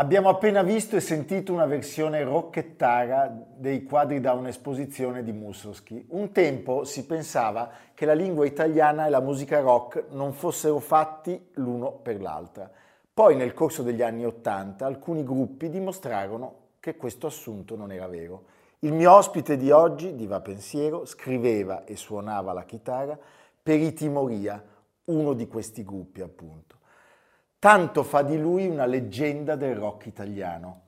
Abbiamo appena visto e sentito una versione rocchettara dei quadri da un'esposizione di Mussorgsky. Un tempo si pensava che la lingua italiana e la musica rock non fossero fatti l'uno per l'altra. Poi nel corso degli anni Ottanta alcuni gruppi dimostrarono che questo assunto non era vero. Il mio ospite di oggi, di Va Pensiero, scriveva e suonava la chitarra per i Timoria, uno di questi gruppi appunto. Tanto fa di lui una leggenda del rock italiano,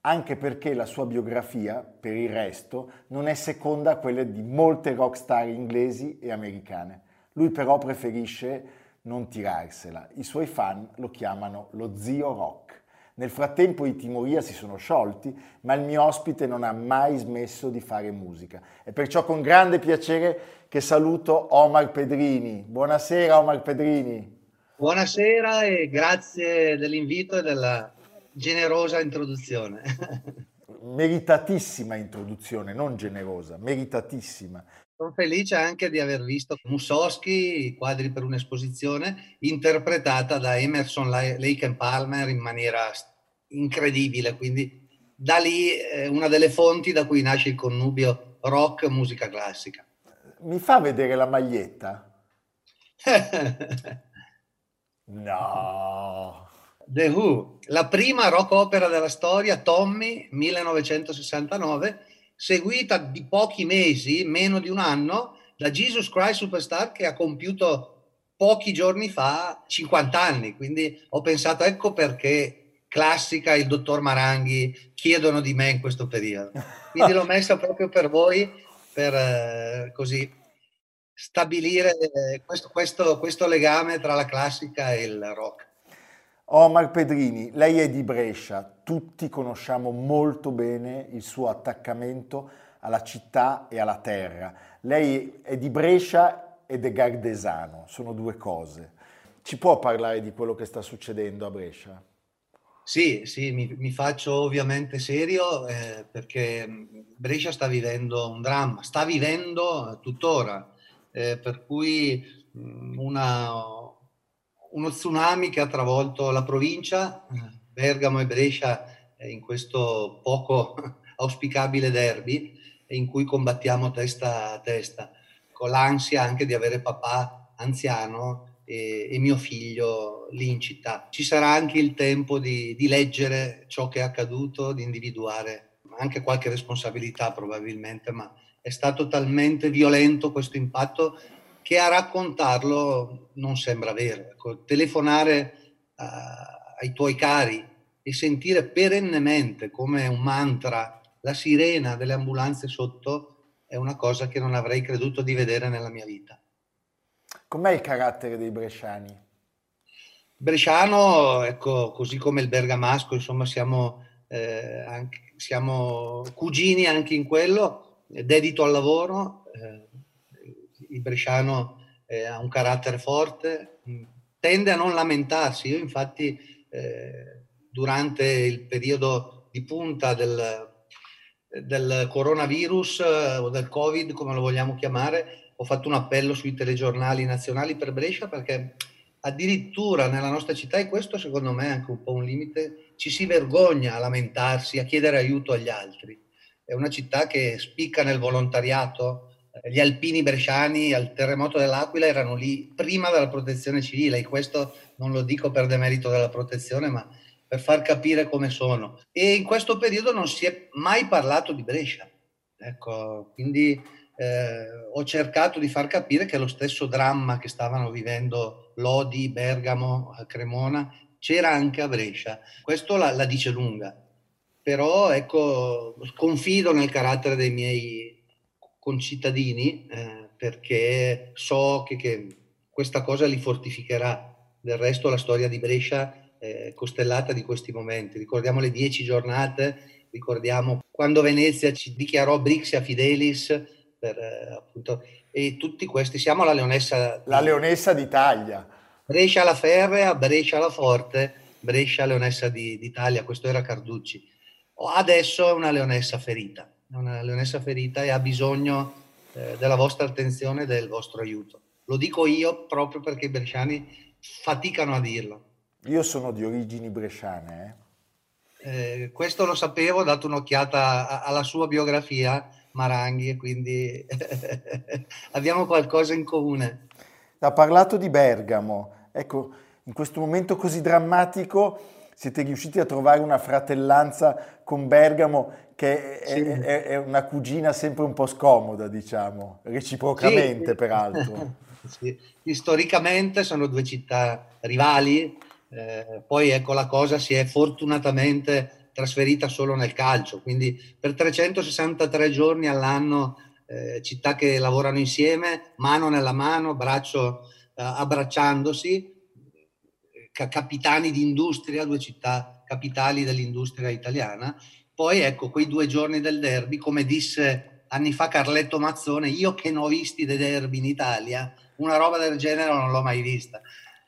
anche perché la sua biografia, per il resto, non è seconda a quella di molte rockstar inglesi e americane. Lui però preferisce non tirarsela. I suoi fan lo chiamano lo zio rock. Nel frattempo i Timoria si sono sciolti, ma il mio ospite non ha mai smesso di fare musica. È perciò con grande piacere che saluto Omar Pedrini. Buonasera Omar Pedrini. Buonasera e grazie dell'invito e della generosa introduzione. Meritatissima introduzione, non generosa, meritatissima. Sono felice anche di aver visto Mussorgsky, quadri per un'esposizione, interpretata da Emerson Lake and Palmer in maniera incredibile. Quindi da lì è una delle fonti da cui nasce il connubio rock musica classica. Mi fa vedere la maglietta? No. The Who, la prima rock opera della storia, Tommy, 1969, seguita di pochi mesi, meno di un anno, da Jesus Christ Superstar che ha compiuto pochi giorni fa 50 anni. Quindi ho pensato, ecco perché classica il dottor Maranghi chiedono di me in questo periodo. Quindi l'ho messa proprio per voi, per eh, così stabilire questo, questo, questo legame tra la classica e il rock. Omar Pedrini, lei è di Brescia, tutti conosciamo molto bene il suo attaccamento alla città e alla terra. Lei è di Brescia ed è gardesano, sono due cose. Ci può parlare di quello che sta succedendo a Brescia? Sì, sì, mi, mi faccio ovviamente serio eh, perché Brescia sta vivendo un dramma, sta vivendo tuttora eh, per cui una, uno tsunami che ha travolto la provincia, Bergamo e Brescia eh, in questo poco auspicabile derby in cui combattiamo testa a testa, con l'ansia anche di avere papà anziano e, e mio figlio lì in città. Ci sarà anche il tempo di, di leggere ciò che è accaduto, di individuare anche qualche responsabilità probabilmente, ma è stato talmente violento questo impatto che a raccontarlo non sembra vero. Ecco, telefonare uh, ai tuoi cari e sentire perennemente come un mantra la sirena delle ambulanze sotto è una cosa che non avrei creduto di vedere nella mia vita. Com'è il carattere dei bresciani? Bresciano, ecco, così come il bergamasco, insomma, siamo, eh, anche, siamo cugini anche in quello dedito al lavoro, eh, il bresciano eh, ha un carattere forte, tende a non lamentarsi. Io infatti eh, durante il periodo di punta del, del coronavirus o del covid, come lo vogliamo chiamare, ho fatto un appello sui telegiornali nazionali per Brescia perché addirittura nella nostra città, e questo secondo me è anche un po' un limite, ci si vergogna a lamentarsi, a chiedere aiuto agli altri è una città che spicca nel volontariato. Gli alpini bresciani al terremoto dell'Aquila erano lì prima della protezione civile e questo non lo dico per demerito della protezione, ma per far capire come sono. E in questo periodo non si è mai parlato di Brescia. Ecco, quindi eh, ho cercato di far capire che lo stesso dramma che stavano vivendo Lodi, Bergamo, Cremona, c'era anche a Brescia. Questo la, la dice lunga. Però ecco, confido nel carattere dei miei concittadini eh, perché so che, che, questa cosa li fortificherà. Del resto la storia di Brescia è costellata di questi momenti. Ricordiamo le dieci giornate, ricordiamo quando Venezia ci dichiarò Brixia Fidelis per, eh, appunto, e tutti questi, siamo la Leonessa. La Leonessa d'Italia. Brescia la Ferrea, Brescia la Forte, Brescia Leonessa di, d'Italia, questo era Carducci. Adesso è una Leonessa ferita, una Leonessa ferita e ha bisogno eh, della vostra attenzione e del vostro aiuto. Lo dico io proprio perché i bresciani faticano a dirlo. Io sono di origini bresciane. Eh? Eh, questo lo sapevo, ho dato un'occhiata alla sua biografia Maranghi e quindi abbiamo qualcosa in comune. Ha parlato di Bergamo, ecco, in questo momento così drammatico siete riusciti a trovare una fratellanza con Bergamo che è, sì. è, è una cugina sempre un po' scomoda, diciamo, reciprocamente sì. peraltro. sì. Storicamente sono due città rivali, eh, poi ecco la cosa si è fortunatamente trasferita solo nel calcio, quindi per 363 giorni all'anno eh, città che lavorano insieme, mano nella mano, braccio eh, abbracciandosi, capitani di industria, due città capitali dell'industria italiana. Poi ecco, quei due giorni del derby, come disse anni fa Carletto Mazzone, io che ne ho visti dei derby in Italia, una roba del genere non l'ho mai vista.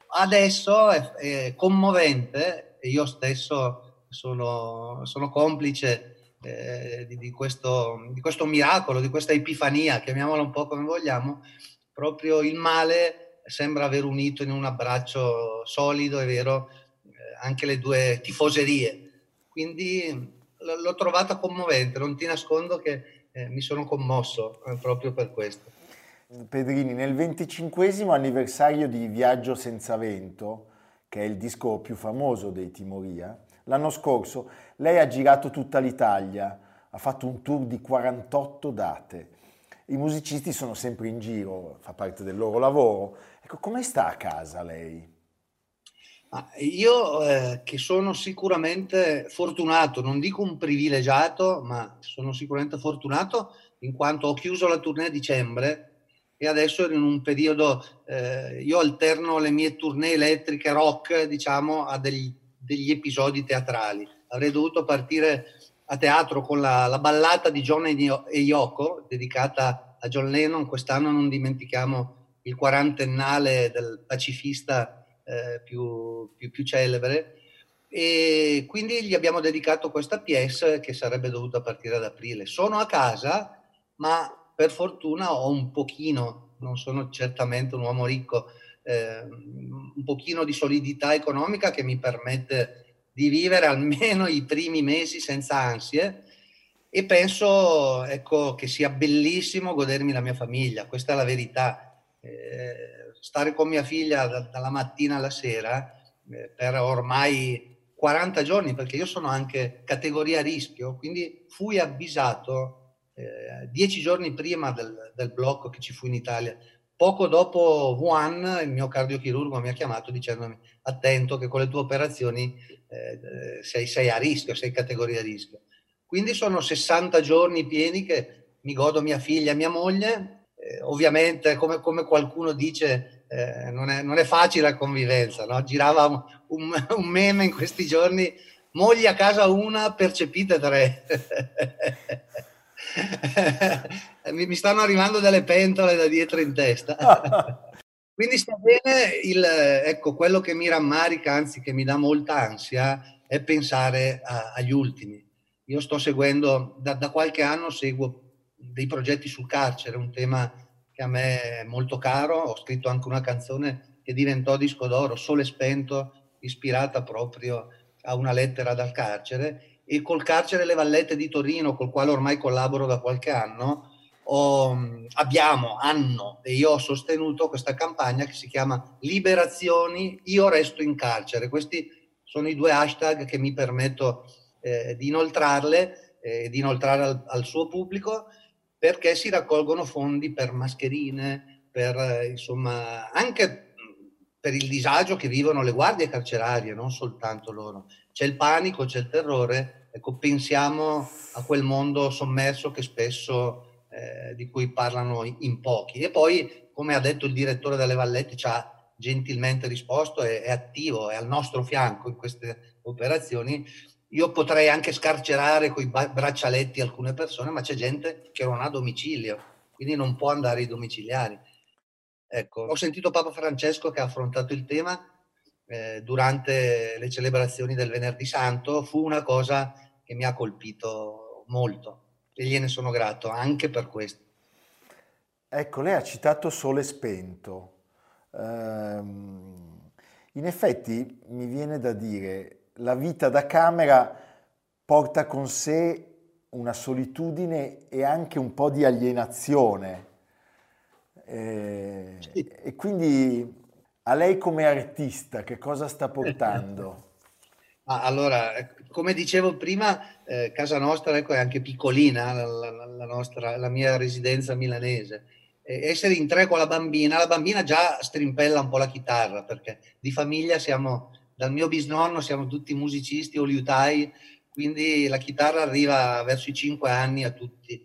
Adesso è, è commovente, e io stesso sono, sono complice eh, di, di, questo, di questo miracolo, di questa epifania, chiamiamola un po' come vogliamo, proprio il male sembra aver unito in un abbraccio solido, è vero, eh, anche le due tifoserie. Quindi l'ho trovata commovente, non ti nascondo che eh, mi sono commosso eh, proprio per questo. Pedrini, nel 25 anniversario di Viaggio senza vento, che è il disco più famoso dei Timoria, L'anno scorso lei ha girato tutta l'Italia, ha fatto un tour di 48 date. I musicisti sono sempre in giro, fa parte del loro lavoro. Ecco, come sta a casa lei? Io eh, che sono sicuramente fortunato, non dico un privilegiato, ma sono sicuramente fortunato in quanto ho chiuso la tournée a dicembre e adesso ero in un periodo, eh, io alterno le mie tournée elettriche rock, diciamo, a degli degli episodi teatrali. Avrei dovuto partire a teatro con la, la ballata di John e Yoko, dedicata a John Lennon. Quest'anno non dimentichiamo il quarantennale del pacifista eh, più, più, più celebre. E quindi gli abbiamo dedicato questa pièce che sarebbe dovuta partire ad aprile. Sono a casa, ma per fortuna ho un pochino, non sono certamente un uomo ricco, eh, un pochino di solidità economica che mi permette di vivere almeno i primi mesi senza ansie e penso ecco, che sia bellissimo godermi la mia famiglia, questa è la verità. Eh, stare con mia figlia da, dalla mattina alla sera eh, per ormai 40 giorni, perché io sono anche categoria rischio, quindi fui avvisato eh, dieci giorni prima del, del blocco che ci fu in Italia Poco dopo Wuhan il mio cardiochirurgo mi ha chiamato dicendomi attento che con le tue operazioni eh, sei, sei, a rischio, sei categoria rischio. Quindi sono 60 giorni pieni che mi godo mia figlia e mia moglie. Eh, ovviamente, come, come, qualcuno dice, eh, non, è, non, è, facile la convivenza. No? Girava un, un, un meme in questi giorni, moglie a casa una, percepite tre. mi, stanno arrivando delle pentole da dietro in testa. Quindi sta bene, il, ecco, quello che mi rammarica, anzi che mi dà molta ansia, è pensare a, agli ultimi. Io sto seguendo, da, da, qualche anno seguo dei progetti sul carcere, un tema che a me è molto caro, ho scritto anche una canzone che diventò disco d'oro, Sole spento, ispirata proprio a una lettera dal carcere. E col carcere Le Vallette di Torino, col quale ormai collaboro da qualche anno, ho, abbiamo, hanno e io ho sostenuto questa campagna che si chiama Liberazioni, io resto in carcere. Questi sono i due hashtag che mi permetto eh, di inoltrarle, eh, di inoltrare al, al, suo pubblico perché si raccolgono fondi per mascherine, per eh, insomma anche per il disagio che vivono le guardie carcerarie, non soltanto loro. C'è il panico, c'è il terrore, ecco, pensiamo a quel mondo sommerso che spesso eh, di cui parlano in pochi. E poi, come ha detto il direttore delle Valletti, ci ha gentilmente risposto, è, è attivo, è al nostro fianco in queste operazioni. Io potrei anche scarcerare con i braccialetti alcune persone, ma c'è gente che non ha domicilio, quindi non può andare ai domiciliari. Ecco, ho sentito Papa Francesco che ha affrontato il tema eh, durante le celebrazioni del Venerdì Santo, fu una cosa che mi ha colpito molto e gliene sono grato anche per questo. Ecco, lei ha citato Sole Spento. Ehm, in effetti mi viene da dire, la vita da camera porta con sé una solitudine e anche un po' di alienazione. Eh, sì. E quindi a lei come artista che cosa sta portando? Ah, allora, come dicevo prima, eh, casa nostra ecco, è anche piccolina, la, la, la, nostra, la mia residenza milanese essere in tre con la bambina, la bambina già strimpella un po' la chitarra perché di famiglia siamo, dal mio bisnonno siamo tutti musicisti o liutai, quindi la chitarra arriva verso i cinque anni a tutti.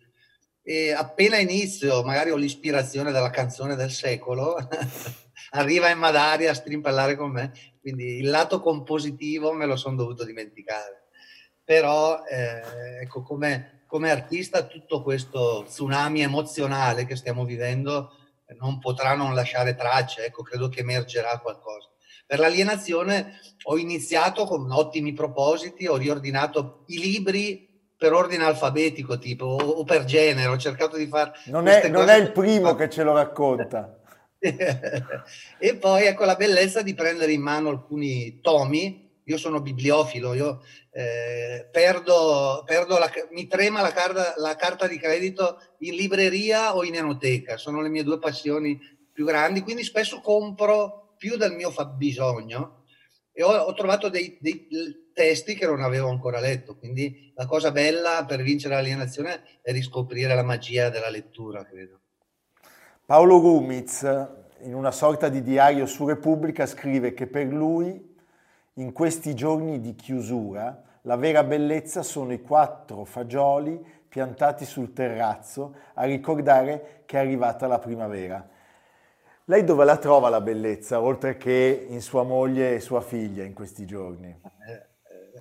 E appena inizio, magari ho l'ispirazione della canzone del secolo, arriva in Madari a strimpellare con me, quindi il lato compositivo me lo sono dovuto dimenticare. Però, eh, ecco, come come artista tutto questo tsunami emozionale che stiamo vivendo non potrà non lasciare tracce, ecco, credo che emergerà qualcosa. Per l'alienazione ho iniziato con ottimi propositi, ho riordinato i libri per ordine alfabetico tipo o, per genere, ho cercato di fare... Non, è, non è il primo che ce lo racconta. e poi ecco la bellezza di prendere in mano alcuni tomi io sono bibliofilo, io eh, perdo, perdo la, mi trema la carta, la carta di credito in libreria o in enoteca, sono le mie due passioni più grandi, quindi spesso compro più del mio fabbisogno e ho, ho trovato dei, dei, testi che non avevo ancora letto, quindi la cosa bella per vincere l'alienazione è riscoprire la magia della lettura, credo. Paolo Rumiz, in una sorta di diario su Repubblica, scrive che per lui in questi giorni di chiusura la vera bellezza sono i quattro fagioli piantati sul terrazzo a ricordare che è arrivata la primavera. Lei dove la trova la bellezza, oltre che in sua moglie e sua figlia in questi giorni? Eh,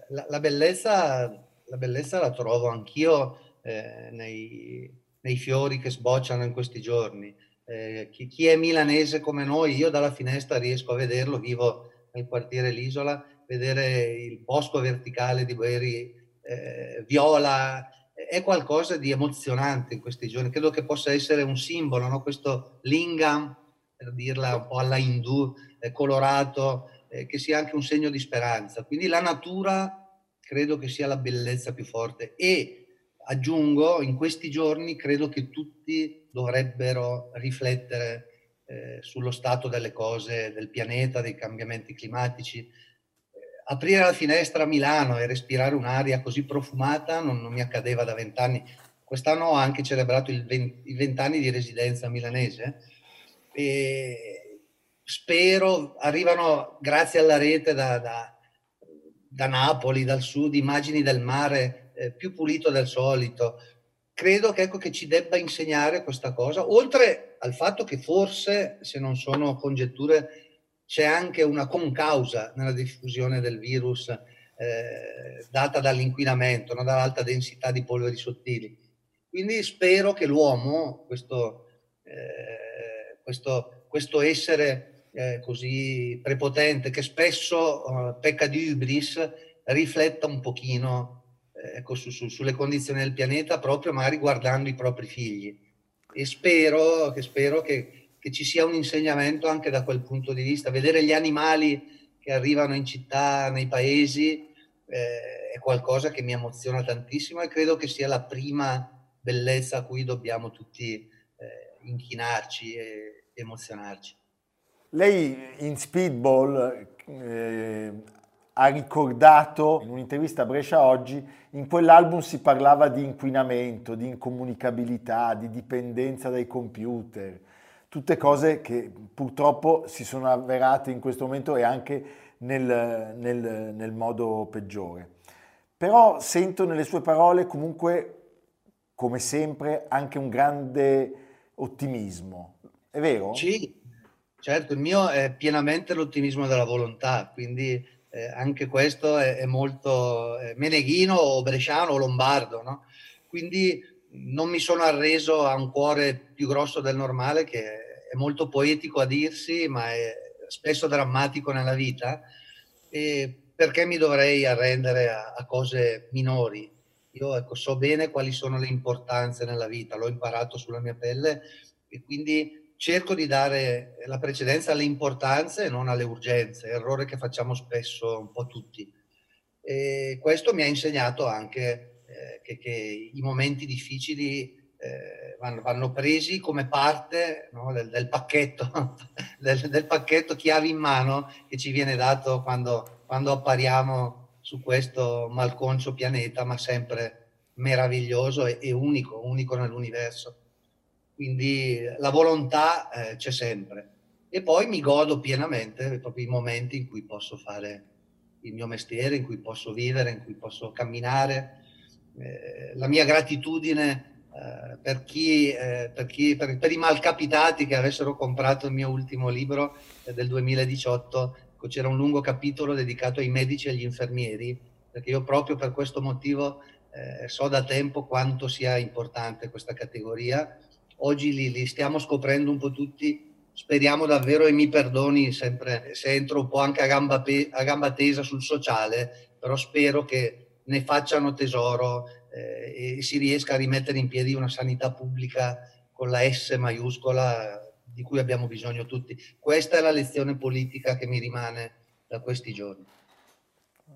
la, la, bellezza, la bellezza, la trovo anch'io eh, nei, nei, fiori che sbocciano in questi giorni. Eh, chi, chi, è milanese come noi, io dalla finestra riesco a vederlo, vivo nel quartiere L'Isola, vedere il bosco verticale di Boeri eh, viola, è qualcosa di emozionante in questi giorni. Credo che possa essere un simbolo, no? questo lingam, per dirla un po' alla indù, eh, colorato, eh, che sia anche un segno di speranza. Quindi la natura credo che sia la bellezza più forte e aggiungo, in questi giorni credo che tutti dovrebbero riflettere eh, sullo stato delle cose del pianeta, dei cambiamenti climatici. Eh, aprire la finestra a Milano e respirare un'aria così profumata non, non mi accadeva da vent'anni. Quest'anno ho anche celebrato i vent'anni di residenza milanese e spero arrivano, grazie alla rete da, da, da Napoli, dal sud, immagini del mare eh, più pulito del solito, credo che, ecco, che ci debba insegnare questa cosa, oltre al fatto che forse, se non sono congetture, c'è anche una concausa nella diffusione del virus eh, data dall'inquinamento, no? dall'alta densità di polveri sottili. Quindi spero che l'uomo, questo, eh, questo, questo essere eh, così prepotente, che spesso uh, pecca di ibris, rifletta un pochino ecco, su, su, sulle condizioni del pianeta proprio magari guardando i propri figli. E spero, che, spero che, che ci sia un insegnamento anche da quel punto di vista. Vedere gli animali che arrivano in città, nei paesi, eh, è qualcosa che mi emoziona tantissimo e credo che sia la prima bellezza a cui dobbiamo tutti eh, inchinarci e emozionarci. Lei in speedball eh, ha ricordato in un'intervista a Brescia oggi, in quell'album si parlava di inquinamento, di incomunicabilità, di dipendenza dai computer, tutte cose che purtroppo si sono avverate in questo momento e anche nel, nel, nel modo peggiore. Però sento nelle sue parole comunque, come sempre, anche un grande ottimismo. È vero? Sì, certo, il mio è pienamente l'ottimismo della volontà, quindi eh, anche questo è, è molto eh, meneghino o bresciano o lombardo, no? Quindi non mi sono arreso a un cuore più grosso del normale, che è molto poetico a dirsi, ma è spesso drammatico nella vita. E perché mi dovrei arrendere a, a cose minori? Io ecco, so bene quali sono le importanze nella vita, l'ho imparato sulla mia pelle e quindi cerco di dare la precedenza alle importanze e non alle urgenze, errore che facciamo spesso un po' tutti. E questo mi ha insegnato anche eh, che, che, i momenti difficili eh, vanno, vanno, presi come parte no, del, del, pacchetto, del, del, pacchetto chiavi in mano che ci viene dato quando, quando appariamo su questo malconcio pianeta, ma sempre meraviglioso e, e unico, unico nell'universo quindi la volontà eh, c'è sempre. E poi mi godo pienamente proprio i momenti in cui posso fare il mio mestiere, in cui posso vivere, in cui posso camminare. Eh, la mia gratitudine eh, per, chi, eh, per, chi, per, per, i malcapitati che avessero comprato il mio ultimo libro eh, del 2018, ecco, c'era un lungo capitolo dedicato ai medici e agli infermieri, perché io proprio per questo motivo eh, so da tempo quanto sia importante questa categoria oggi li, li stiamo scoprendo un po' tutti speriamo davvero e mi perdoni sempre se entro un po' anche a gamba, pe- a gamba tesa sul sociale, però spero che ne facciano tesoro eh, e si riesca a rimettere in piedi una sanità pubblica con la S maiuscola di cui abbiamo bisogno tutti. Questa è la lezione politica che mi rimane da questi giorni.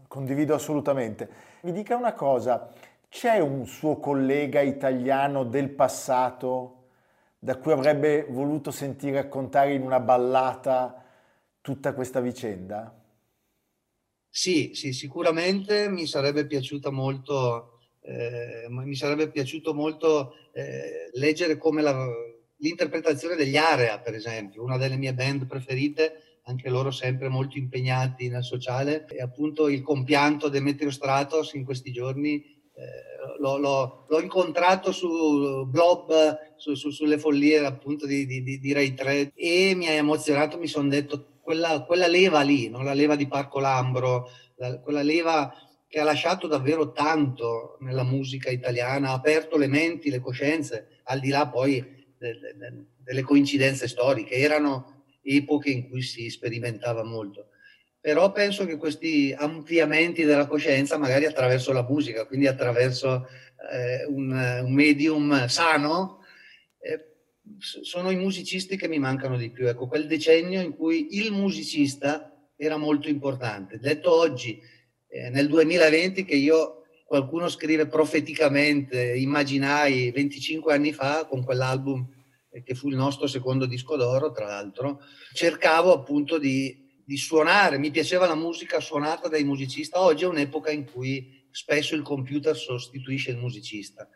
Condivido assolutamente. Mi dica una cosa, c'è un suo collega italiano del passato da cui avrebbe voluto sentire raccontare in una ballata tutta questa vicenda? Sì, sì, sicuramente mi sarebbe piaciuta molto, eh, mi sarebbe piaciuto molto eh, leggere come la, l'interpretazione degli Area, per esempio, una delle mie band preferite, anche loro sempre molto impegnati nel sociale, e appunto il compianto Demetrio Stratos in questi giorni l'ho, l'ho, l'ho, incontrato su Blob, su, su, sulle follie appunto di, di, di, Rai 3 e mi ha emozionato, mi sono detto quella, quella, leva lì, no? la leva di Parco Lambro, la, quella leva che ha lasciato davvero tanto nella musica italiana, ha aperto le menti, le coscienze, al di là poi de, de, de, delle coincidenze storiche, erano epoche in cui si sperimentava molto però penso che questi ampliamenti della coscienza, magari attraverso la musica, quindi attraverso eh, un, un, medium sano, eh, sono i musicisti che mi mancano di più. Ecco, quel decennio in cui il musicista era molto importante. Detto oggi, eh, nel 2020, che io, qualcuno scrive profeticamente, immaginai 25 anni fa, con quell'album eh, che fu il nostro secondo disco d'oro, tra l'altro, cercavo appunto di di suonare, mi piaceva la musica suonata dai musicisti. Oggi è un'epoca in cui spesso il computer sostituisce il musicista,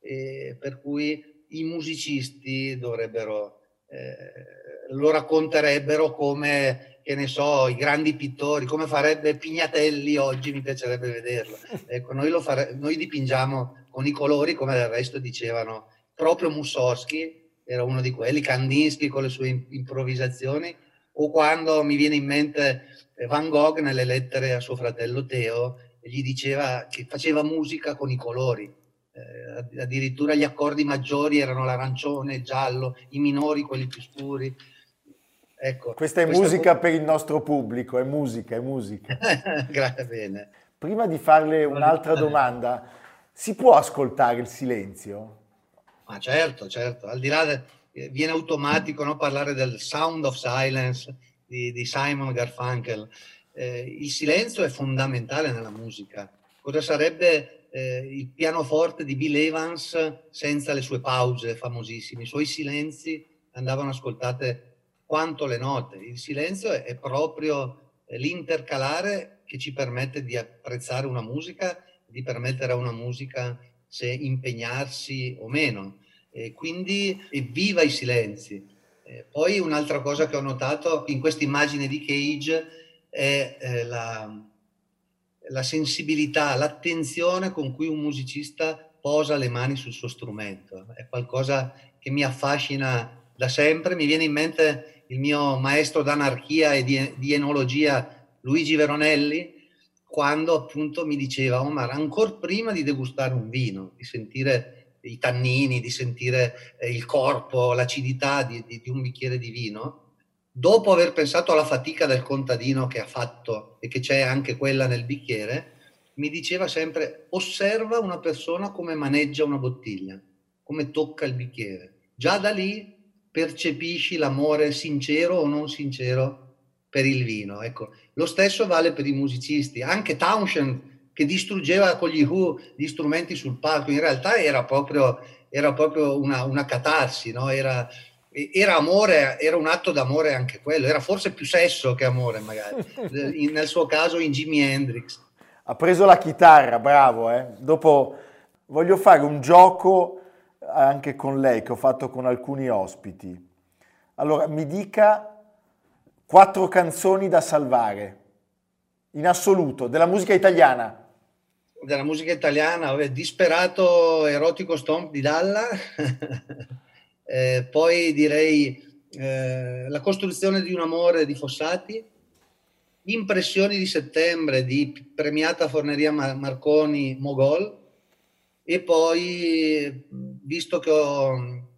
e per cui i musicisti dovrebbero, eh, lo racconterebbero come, che ne so, i grandi pittori, come farebbe Pignatelli oggi, mi piacerebbe vederlo. Ecco, noi, fare, noi dipingiamo con i colori, come del resto dicevano proprio Mussorgsky, era uno di quelli, Kandinsky con le sue improvvisazioni, o quando mi viene in mente eh, Van Gogh nelle lettere a suo fratello Teo, gli diceva che faceva musica con i colori, eh, addirittura gli accordi maggiori erano l'arancione, il giallo, i minori quelli più scuri. Ecco, questa è questa musica è... per il nostro pubblico, è musica, è musica. Grazie bene. Prima di farle un'altra domanda, si può ascoltare il silenzio? Ma certo, certo, al di là del viene automatico no, parlare del Sound of Silence di, di Simon Garfunkel. Eh, il silenzio è fondamentale nella musica. Cosa sarebbe eh, il pianoforte di Bill Evans senza le sue pause famosissime? I suoi silenzi andavano ascoltate quanto le note. Il silenzio è, proprio l'intercalare che ci permette di apprezzare una musica, di permettere a una musica se impegnarsi o meno. E quindi evviva i silenzi. Eh, poi un'altra cosa che ho notato in questa immagine di Cage è eh, la, la sensibilità, l'attenzione con cui un musicista posa le mani sul suo strumento. È qualcosa che mi affascina da sempre. Mi viene in mente il mio maestro d'anarchia e di, di enologia, Luigi Veronelli, quando appunto mi diceva, Omar, ancora prima di degustare un vino, di sentire i tannini, di sentire eh, il corpo, l'acidità di, di, di un bicchiere di vino, dopo aver pensato alla fatica del contadino che ha fatto e che c'è anche quella nel bicchiere, mi diceva sempre osserva una persona come maneggia una bottiglia, come tocca il bicchiere. Già da lì percepisci l'amore sincero o non sincero per il vino. Ecco, lo stesso vale per i musicisti. Anche Townshend che distruggeva con gli Who gli strumenti sul palco, in realtà era proprio, era proprio una, una catarsi, no? era, era amore, era un atto d'amore anche quello, era forse più sesso che amore magari, in, nel suo caso in Jimi Hendrix. Ha preso la chitarra, bravo, eh? Dopo voglio fare un gioco anche con lei che ho fatto con alcuni ospiti. Allora, mi dica quattro canzoni da salvare, in assoluto, della musica italiana. Della musica italiana, vabbè, Disperato Erotico Stomp di Dalla. Eh, poi direi eh, La costruzione di un amore di Fossati, Impressioni di settembre di premiata Forneria Marconi Mogol e poi, visto che ho,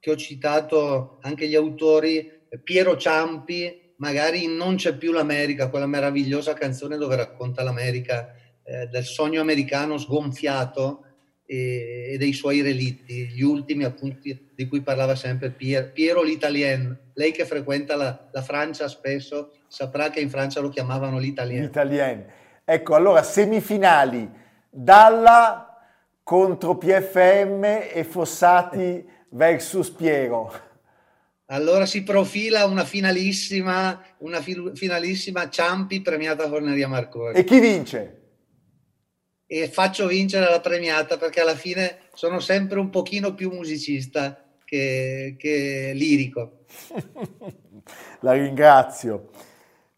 che ho citato anche gli autori, Piero Ciampi, magari Non c'è più l'America, quella meravigliosa canzone dove racconta l'America eh, del sogno americano sgonfiato e, e, dei suoi relitti, gli ultimi appunto di cui parlava sempre Pier, Piero l'Italien. Lei che frequenta la, la, Francia spesso saprà che in Francia lo chiamavano l'Italien. L'Italien. Ecco, allora semifinali, Dalla contro PFM e Fossati versus Piero. Allora si profila una finalissima, una finalissima Ciampi premiata Forneria Marconi. E chi vince? E faccio vincere la premiata perché alla fine sono sempre un pochino più musicista che, che lirico. la ringrazio.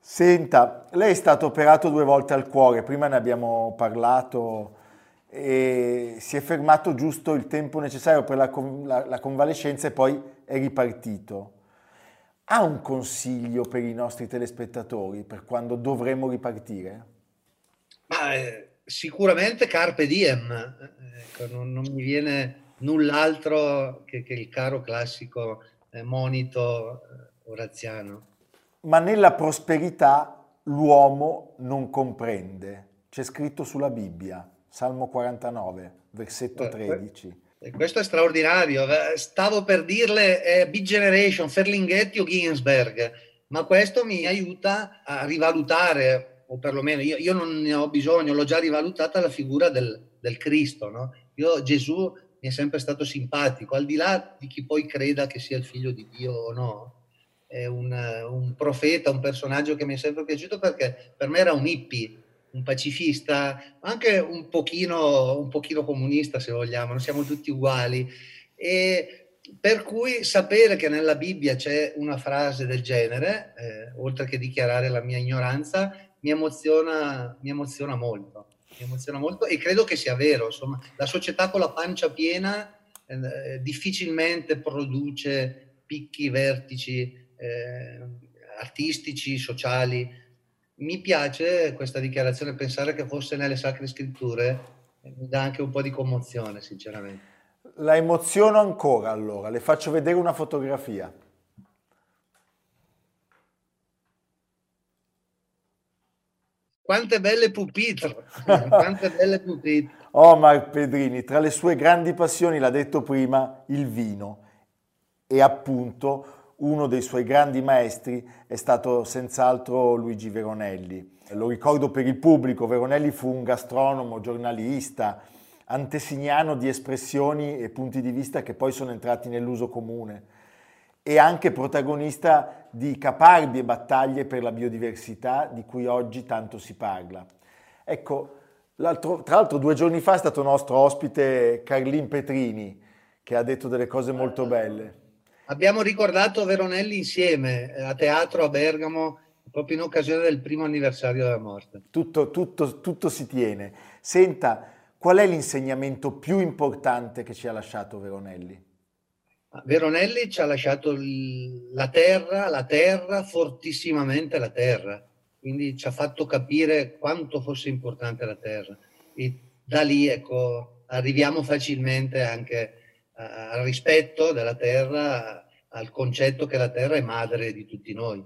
Senta, lei è stato operato due volte al cuore, prima ne abbiamo parlato e si è fermato giusto il tempo necessario per la, la, la convalescenza e poi è ripartito. Ha un consiglio per i nostri telespettatori per quando dovremo ripartire? Ma, eh sicuramente Carpe Diem, ecco, non, non, mi viene null'altro che, che il caro classico eh, monito eh, oraziano. Ma nella prosperità l'uomo non comprende. C'è scritto sulla Bibbia, Salmo 49, versetto 13. Eh, questo è straordinario. Eh, stavo per dirle eh, Big Generation, Ferlinghetti o Ginsberg, ma questo mi aiuta a rivalutare o perlomeno io, io, non ne ho bisogno, l'ho già rivalutata la figura del, del Cristo. No? Io, Gesù mi è sempre stato simpatico, al di là di chi poi creda che sia il figlio di Dio o no. È un, un profeta, un personaggio che mi è sempre piaciuto perché per me era un hippie, un pacifista, anche un pochino, un pochino comunista se vogliamo, non siamo tutti uguali. E per cui sapere che nella Bibbia c'è una frase del genere, eh, oltre che dichiarare la mia ignoranza, mi emoziona, mi emoziona molto. Mi emoziona molto e credo che sia vero. Insomma, la società con la pancia piena eh, difficilmente produce picchi, vertici eh, artistici, sociali. Mi piace questa dichiarazione, pensare che fosse nelle sacre scritture mi dà anche un po' di commozione, sinceramente. La emoziono ancora allora, le faccio vedere una fotografia. Quante belle pupitre, quante belle pupitre. Omar Pedrini, tra le sue grandi passioni, l'ha detto prima, il vino. E appunto uno dei suoi grandi maestri è stato senz'altro Luigi Veronelli. Lo ricordo per il pubblico, Veronelli fu un gastronomo, giornalista, antesignano di espressioni e punti di vista che poi sono entrati nell'uso comune. E anche protagonista di caparbie battaglie per la biodiversità di cui oggi tanto si parla. Ecco, tra l'altro due giorni fa è stato nostro ospite Carlin Petrini che ha detto delle cose molto belle. Abbiamo ricordato Veronelli insieme a teatro a Bergamo proprio in occasione del primo anniversario della morte. Tutto, tutto, tutto si tiene. Senta, qual è l'insegnamento più importante che ci ha lasciato Veronelli? Veronelli ci ha lasciato la terra, la terra, fortissimamente la terra, quindi ci ha fatto capire quanto fosse importante la terra. E da lì ecco, arriviamo facilmente anche al rispetto della terra, al concetto che la terra è madre di tutti noi.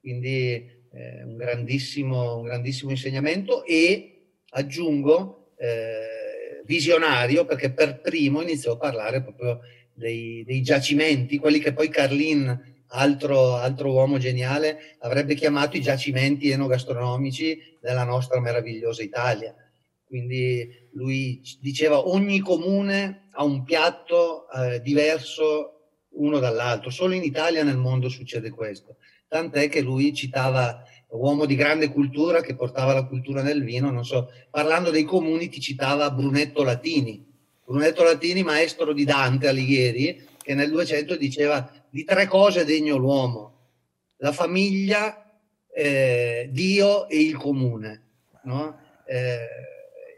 Quindi eh, un, grandissimo, un grandissimo insegnamento e aggiungo eh, visionario perché per primo iniziò a parlare proprio dei, dei giacimenti, quelli che poi Carlin, altro, altro, uomo geniale, avrebbe chiamato i giacimenti enogastronomici della nostra meravigliosa Italia. Quindi lui diceva ogni comune ha un piatto eh, diverso uno dall'altro, solo in Italia nel mondo succede questo. Tant'è che lui citava uomo di grande cultura che portava la cultura nel vino, non so, parlando dei comuni ti citava Brunetto Latini, Brunetto Latini, maestro di Dante Alighieri, che nel 200 diceva di tre cose degno l'uomo, la famiglia, eh, Dio e il comune. No? Eh,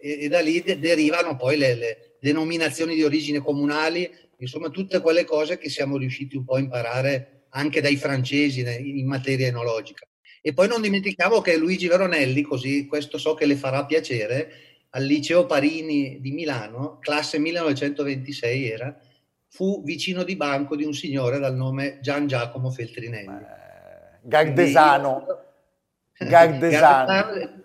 e, e, da lì de- derivano poi le, le, denominazioni di origine comunali, insomma tutte quelle cose che siamo riusciti un po' a imparare anche dai francesi in materia enologica. E poi non dimentichiamo che Luigi Veronelli, così questo so che le farà piacere, al liceo Parini di Milano, classe 1926 era, fu vicino di banco di un signore dal nome Gian Giacomo Feltrinelli. Eh, Gardesano. Gardesano.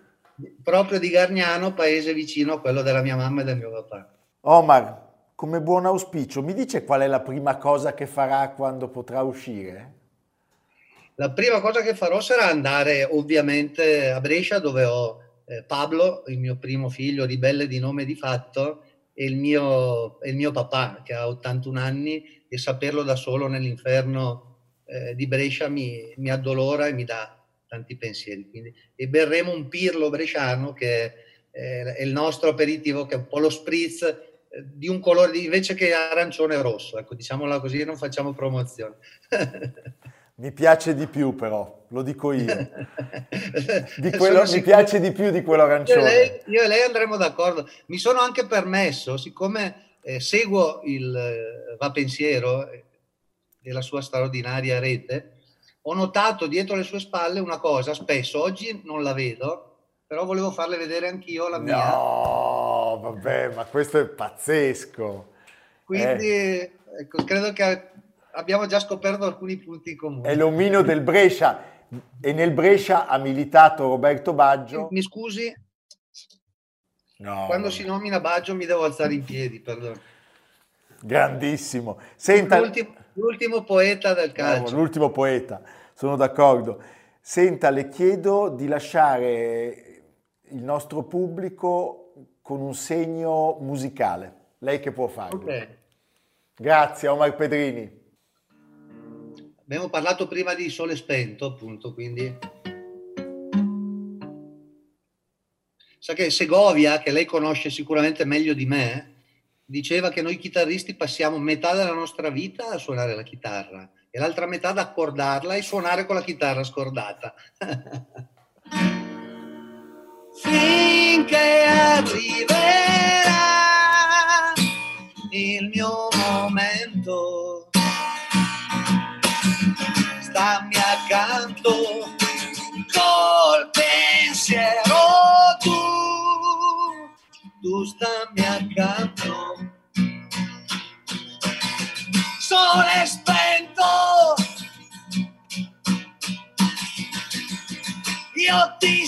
proprio di Gargnano, paese vicino a quello della mia mamma e del mio papà. Omar, come buon auspicio, mi dice qual è la prima cosa che farà quando potrà uscire? La prima cosa che farò sarà andare ovviamente a Brescia dove ho eh, Pablo, il mio primo figlio, ribelle di nome di fatto, e il mio, il mio papà che ha 81 anni e saperlo da solo nell'inferno eh, di Brescia mi, mi, addolora e mi dà tanti pensieri. Quindi, e berremo un pirlo bresciano che è, è il nostro aperitivo, che è un po' lo spritz eh, di un colore invece che arancione e rosso. Ecco, diciamola così, non facciamo promozione. Mi piace di più però, lo dico io. Di quello, mi piace di più di quello arancione. Io e, lei, io e lei andremo d'accordo. Mi sono anche permesso, siccome eh, seguo il eh, Va Pensiero e la sua straordinaria rete, ho notato dietro le sue spalle una cosa, spesso, oggi non la vedo, però volevo farle vedere anch'io la mia. No, vabbè, ma questo è pazzesco. Quindi eh. ecco, credo che abbiamo già scoperto alcuni punti in comune. È l'omino del Brescia e nel Brescia ha militato Roberto Baggio. Mi scusi? No. Quando si nomina Baggio mi devo alzare in piedi, perdono. Grandissimo. Senta... L'ultimo, l'ultimo poeta del calcio. No, l'ultimo poeta, sono d'accordo. Senta, le chiedo di lasciare il nostro pubblico con un segno musicale. Lei che può farlo. Okay. Grazie Omar Pedrini. Abbiamo parlato prima di Sole Spento, appunto, quindi... Sa che Segovia, che lei conosce sicuramente meglio di me, diceva che noi chitarristi passiamo metà della nostra vita a suonare la chitarra e l'altra metà ad accordarla e suonare con la chitarra scordata. Finché arriverà il mio momento stammi accanto col pensiero tu, tu stammi accanto. Sole spento, io ti